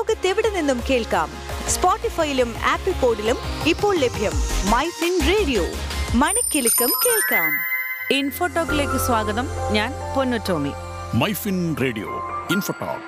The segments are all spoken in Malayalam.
ലോകത്തെവിടെ നിന്നും കേൾക്കാം? സ്പോട്ടിഫൈയിലും ആപ്പിൾ പോഡിലും ഇപ്പോൾ ലഭ്യം മൈ ഫിൻ റേഡിയോ. മണിക്കെലക്കം കേൾക്കാം. ഇൻഫോടോക്കിലേക്ക് സ്വാഗതം. ഞാൻ Ponnu Tomy. MyFin radio InfoTalk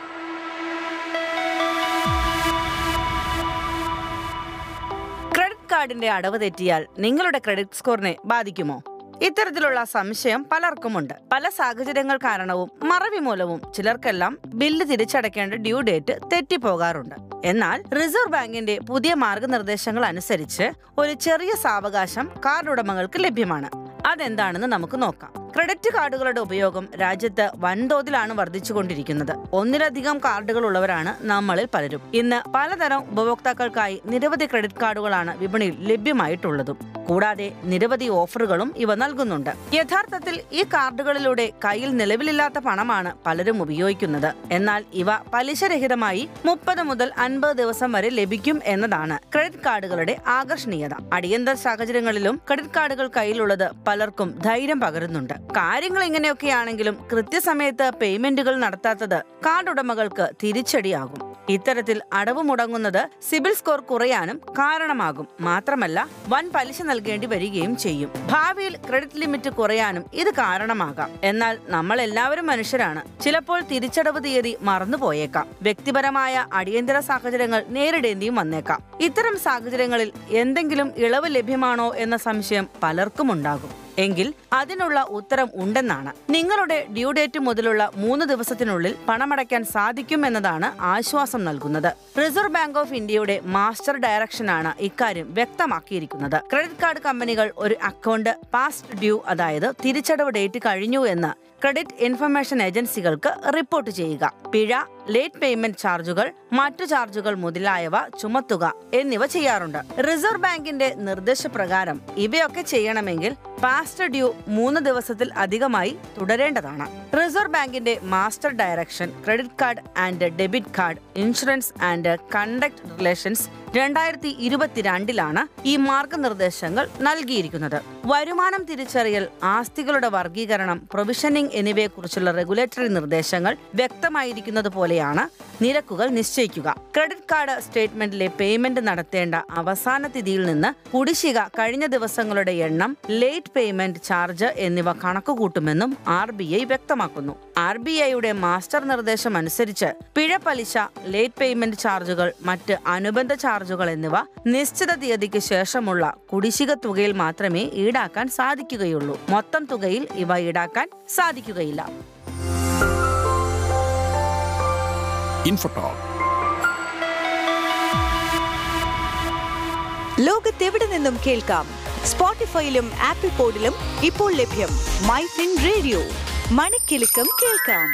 credit കാർഡിന്റെ അടവ് തെറ്റിയാൽ നിങ്ങളുടെ ക്രെഡിറ്റ് സ്കോറിനെ ബാധിക്കുമോ? ഇത്തരത്തിലുള്ള സംശയം പലർക്കുമുണ്ട്. പല സാഹചര്യങ്ങൾ കാരണവും മറവി മൂലവും ചിലർക്കെല്ലാം ബില്ല് തിരിച്ചടയ്ക്കേണ്ട ഡ്യൂ ഡേറ്റ് തെറ്റിപ്പോകാറുണ്ട്. എന്നാൽ റിസർവ് ബാങ്കിന്റെ പുതിയ മാർഗനിർദ്ദേശങ്ങൾ അനുസരിച്ച് ഒരു ചെറിയ സാവകാശം കാർഡ് ഉടമകൾക്ക് ലഭ്യമാണ്. അതെന്താണെന്ന് നമുക്ക് നോക്കാം. ക്രെഡിറ്റ് കാർഡുകളുടെ ഉപയോഗം രാജ്യത്ത് വൻതോതിലാണ് വർദ്ധിച്ചുകൊണ്ടിരിക്കുന്നത്. ഒന്നിലധികം കാർഡുകൾ ഉള്ളവരാണ് നമ്മളിൽ പലരും. ഇന്ന് പലതരം ഉപഭോക്താക്കൾക്കായി നിരവധി ക്രെഡിറ്റ് കാർഡുകളാണ് വിപണിയിൽ ലഭ്യമായിട്ടുള്ളതും. കൂടാതെ നിരവധി ഓഫറുകളും ഇവ നൽകുന്നുണ്ട്. യഥാർത്ഥത്തിൽ ഈ കാർഡുകളിലൂടെ കയ്യിൽ നിലവിലില്ലാത്ത പണമാണ് പലരും ഉപയോഗിക്കുന്നത്. എന്നാൽ ഇവ പലിശരഹിതമായി മുപ്പത് മുതൽ അൻപത് ദിവസം വരെ ലഭിക്കും എന്നതാണ് ക്രെഡിറ്റ് കാർഡുകളുടെ ആകർഷണീയത. അടിയന്തര സാഹചര്യങ്ങളിലും ക്രെഡിറ്റ് കാർഡുകൾ കയ്യിലുള്ളത് പലർക്കും ധൈര്യം പകരുന്നുണ്ട്. കാര്യങ്ങൾ ഇങ്ങനെയൊക്കെയാണെങ്കിലും കൃത്യസമയത്ത് പേയ്മെന്റുകൾ നടത്താത്തത് കാർഡ് ഉടമകൾക്ക് തിരിച്ചടിയാകും. ഇത്തരത്തിൽ അടവ് മുടങ്ങുന്നത് സിബിൽ സ്കോർ കുറയാനും കാരണമാകും. മാത്രമല്ല വൻ പലിശ നൽകേണ്ടി വരികയും ചെയ്യും. ഭാവിയിൽ ക്രെഡിറ്റ് ലിമിറ്റ് കുറയാനും ഇത് കാരണമാകാം. എന്നാൽ നമ്മൾ എല്ലാവരും മനുഷ്യരാണ്. ചിലപ്പോൾ തിരിച്ചടവ് തീയതി മറന്നുപോയേക്കാം. വ്യക്തിപരമായ അടിയന്തര സാഹചര്യങ്ങൾ നേരിടേണ്ടിയും വന്നേക്കാം. ഇത്തരം സാഹചര്യങ്ങളിൽ എന്തെങ്കിലും ഇളവ് ലഭ്യമാണോ എന്ന സംശയം പലർക്കും ഉണ്ടാകും എങ്കിൽ അതിനുള്ള ഉത്തരം ഉണ്ടെന്നാണ്. നിങ്ങളുടെ ഡ്യൂ ഡേറ്റ് മുതലുള്ള മൂന്ന് ദിവസത്തിനുള്ളിൽ പണമടയ്ക്കാൻ സാധിക്കും എന്നതാണ് ആശ്വാസം നൽകുന്നത്. റിസർവ് ബാങ്ക് ഓഫ് ഇന്ത്യയുടെ മാസ്റ്റർ ഡയറക്ഷനാണ് ഇക്കാര്യം വ്യക്തമാക്കിയിരിക്കുന്നത്. ക്രെഡിറ്റ് കാർഡ് കമ്പനികൾ ഒരു അക്കൗണ്ട് പാസ്റ്റ് ഡ്യൂ അതായത് തിരിച്ചടവ് ഡേറ്റ് കഴിഞ്ഞു എന്ന് ക്രെഡിറ്റ് ഇൻഫർമേഷൻ ഏജൻസികൾക്ക് റിപ്പോർട്ട് ചെയ്യുക. പിഴ ലേറ്റ് പേയ്മെന്റ് ചാർജുകൾ മറ്റു ചാർജുകൾ മുതലായവ ചുമത്തുക എന്നിവ ചെയ്യാറുണ്ട്. റിസർവ് ബാങ്കിന്റെ നിർദ്ദേശപ്രകാരം ഇവയൊക്കെ ചെയ്യണമെങ്കിൽ പാസ്റ്റർ ഡ്യൂ മൂന്ന് ദിവസത്തിൽ അധികമായി തുടരേണ്ടതാണ്. റിസർവ് ബാങ്കിന്റെ master direction credit card and debit card insurance and conduct relations രണ്ടായിരത്തി ഇരുപത്തിരണ്ടിലാണ് ഈ മാർഗനിർദ്ദേശങ്ങൾ നൽകിയിരിക്കുന്നത്. വരുമാനം തിരിച്ചറിയൽ ആസ്തികളുടെ വർഗീകരണം പ്രൊവിഷനിംഗ് എന്നിവയെക്കുറിച്ചുള്ള റെഗുലേറ്ററി നിർദ്ദേശങ്ങൾ വ്യക്തമായിരിക്കുന്നത് പോലെയാണ് നിരക്കുകൾ നിശ്ചയിക്കുക. ക്രെഡിറ്റ് കാർഡ് സ്റ്റേറ്റ്മെന്റിലെ പേയ്മെന്റ് നടത്തേണ്ട അവസാന തിഥിയിൽ നിന്ന് കുടിശ്ശിക കഴിഞ്ഞ ദിവസങ്ങളുടെ എണ്ണം ലേറ്റ് പേയ്മെന്റ് ചാർജ് എന്നിവ കണക്കുകൂട്ടുമെന്നും ആർ വ്യക്തമാക്കുന്നു. ആർ ബി ഐയുടെ മാസ്റ്റർ നിർദ്ദേശം അനുസരിച്ച് പിഴ പലിശ ലേറ്റ് പേയ്മെന്റ് ചാർജുകൾ മറ്റ് അനുബന്ധ ചാർജുകൾ എന്നിവ നിശ്ചിത തീയതിക്ക് ശേഷമുള്ള കുടിശ്ശിക തുകയിൽ മാത്രമേ ഈടാക്കാൻ സാധിക്കുകയുള്ളൂ. മൊത്തം തുകയിൽ ഇവ ഈടാക്കാൻ സാധിക്കുകയില്ല. ലോകത്തെവിടെ നിന്നും കേൾക്കാം? സ്പോട്ടിഫൈയിലും ആപ്പിൾ പോഡിലും ഇപ്പോൾ ലഭ്യം. മൈ ഫിൻ റേഡിയോ മണിക്കെലക്കം കേൾക്കാം.